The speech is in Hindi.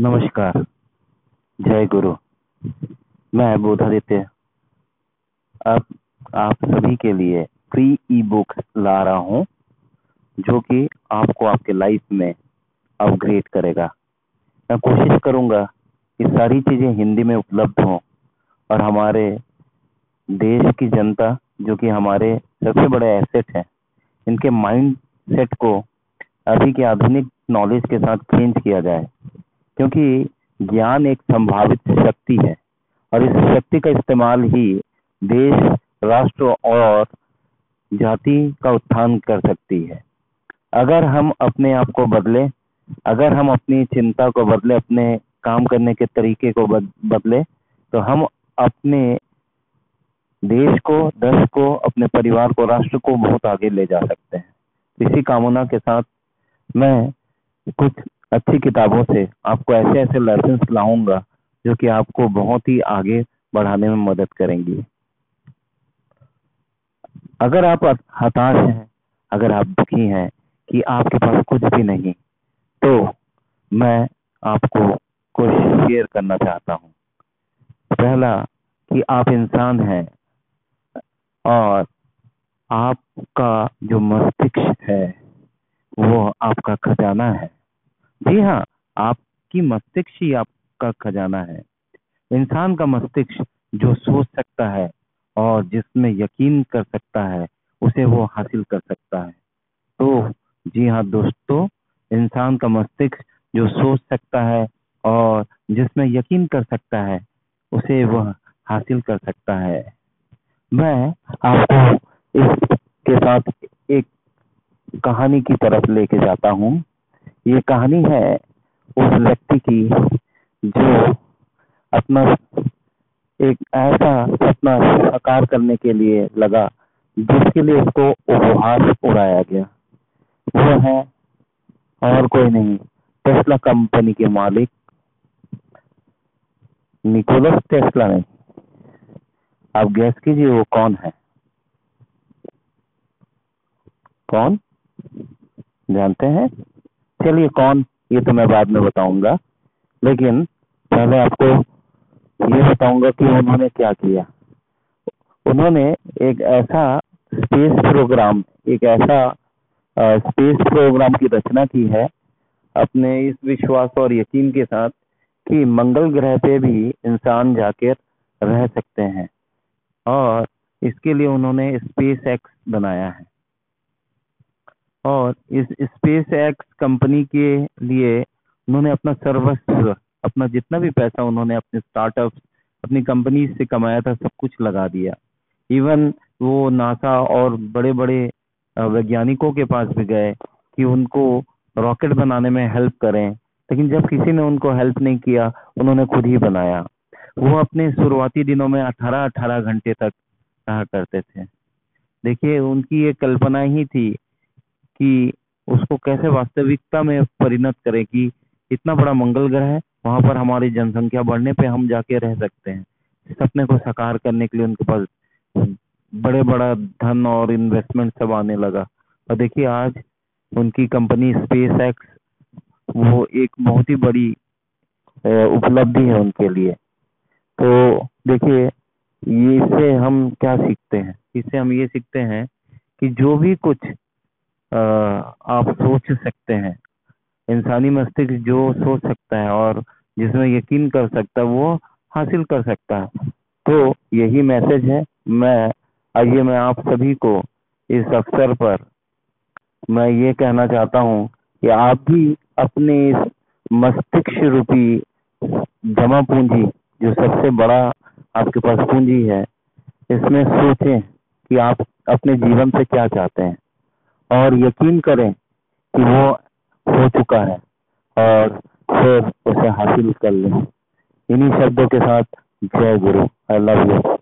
नमस्कार। जय गुरु। मैं बोधादित्य। अब आप सभी के लिए फ्री ई बुक ला रहा हूँ, जो कि आपको आपके लाइफ में अपग्रेड करेगा। मैं कोशिश करूँगा कि सारी चीज़ें हिंदी में उपलब्ध हों और हमारे देश की जनता, जो कि हमारे सबसे बड़े एसेट हैं, इनके माइंड सेट को अभी के आधुनिक नॉलेज के साथ चेंज किया जाए। क्योंकि ज्ञान एक संभावित शक्ति है। और इस शक्ति का इस्तेमाल ही देश, राष्ट्र और जाति का उत्थान कर सकती है। अगर हम अपने आप को बदले, अगर हम अपनी चिंता को बदले, अपने काम करने के तरीके को बदले तो हम अपने देश को देश को, अपने परिवार को, राष्ट्र को बहुत आगे ले जा सकते हैं। इसी कामना के साथ मैं कुछ अच्छी किताबों से आपको ऐसे ऐसे लेसन लाऊँगा, जो कि आपको बहुत ही आगे बढ़ाने में मदद करेंगी। अगर आप हताश हैं, अगर आप दुखी हैं कि आपके पास कुछ भी नहीं तो मैं आपको कुछ शेयर करना चाहता हूँ। पहला, कि आप इंसान हैं और आपका जो मस्तिष्क है, वो आपका खजाना है। जी हाँ आपकी मस्तिष्क ही आपका खजाना है। इंसान का मस्तिष्क जो सोच सकता है और जिसमें यकीन कर सकता है, उसे वो हासिल कर सकता है। तो जी हाँ दोस्तों, इंसान का मस्तिष्क जो सोच सकता है और जिसमें यकीन कर सकता है, उसे वह हासिल कर सकता है। मैं आपको इसके साथ एक कहानी की तरफ़ लेके जाता हूँ। ये कहानी है उस व्यक्ति की जो अपना एक ऐसा सपना साकार करने के लिए लगा, जिसके लिए उसको उपहार उड़ाया गया। वो है और कोई नहीं, टेस्ला कंपनी के मालिक। निकोलस टेस्ला नहीं। आप गैस कीजिए, वो कौन है? कौन? जानते हैं? चलिए कौन, ये तो मैं बाद में बताऊँगा। लेकिन पहले आपको ये बताऊँगा कि उन्होंने क्या किया। उन्होंने एक ऐसा स्पेस प्रोग्राम एक ऐसा स्पेस प्रोग्राम की रचना की है अपने इस विश्वास और यकीन के साथ कि मंगल ग्रह पे भी इंसान जाकर रह सकते हैं। और इसके लिए उन्होंने स्पेस एक्स बनाया है। और इस स्पेस एक्स कंपनी के लिए उन्होंने अपना सर्वस्व, अपना जितना भी पैसा उन्होंने अपने स्टार्टअप अपनी कंपनी से कमाया था, सब कुछ लगा दिया। इवन वो नासा और बड़े बड़े वैज्ञानिकों के पास भी गए कि उनको रॉकेट बनाने में हेल्प करें, लेकिन जब किसी ने उनको हेल्प नहीं किया, उन्होंने खुद ही बनाया। वो अपने शुरुआती दिनों में 18-18 घंटे तक रहा करते थे। देखिए, उनकी ये कल्पना ही थी कि उसको कैसे वास्तविकता में परिणत करे कि इतना बड़ा मंगल ग्रह है, वहाँ पर हमारी जनसंख्या बढ़ने पे हम जाके रह सकते हैं। सपने को साकार करने के लिए उनके पास बड़े बड़ा धन और इन्वेस्टमेंट सब आने लगा। और देखिए आज उनकी कंपनी स्पेस एक्स वो एक बहुत ही बड़ी उपलब्धि है उनके लिए। तो देखिए, ये इससे हम क्या सीखते हैं? इससे हम ये सीखते हैं कि जो भी कुछ आप सोच सकते हैं। इंसानी मस्तिष्क जो सोच सकता है और जिसमें यकीन कर सकता है, वो हासिल कर सकता है। तो यही मैसेज है। मैं, आइए मैं आप सभी को इस अवसर पर मैं ये कहना चाहता हूँ कि आप भी अपने इस मस्तिष्क रूपी जमा पूंजी, जो सबसे बड़ा आपके पास पूंजी है, इसमें सोचें कि आप अपने जीवन से क्या चाहते हैं। और यकीन करें कि वो हो चुका है और फिर उसे हासिल कर लें। इन्हीं शब्दों के साथ जय गुरु। I love you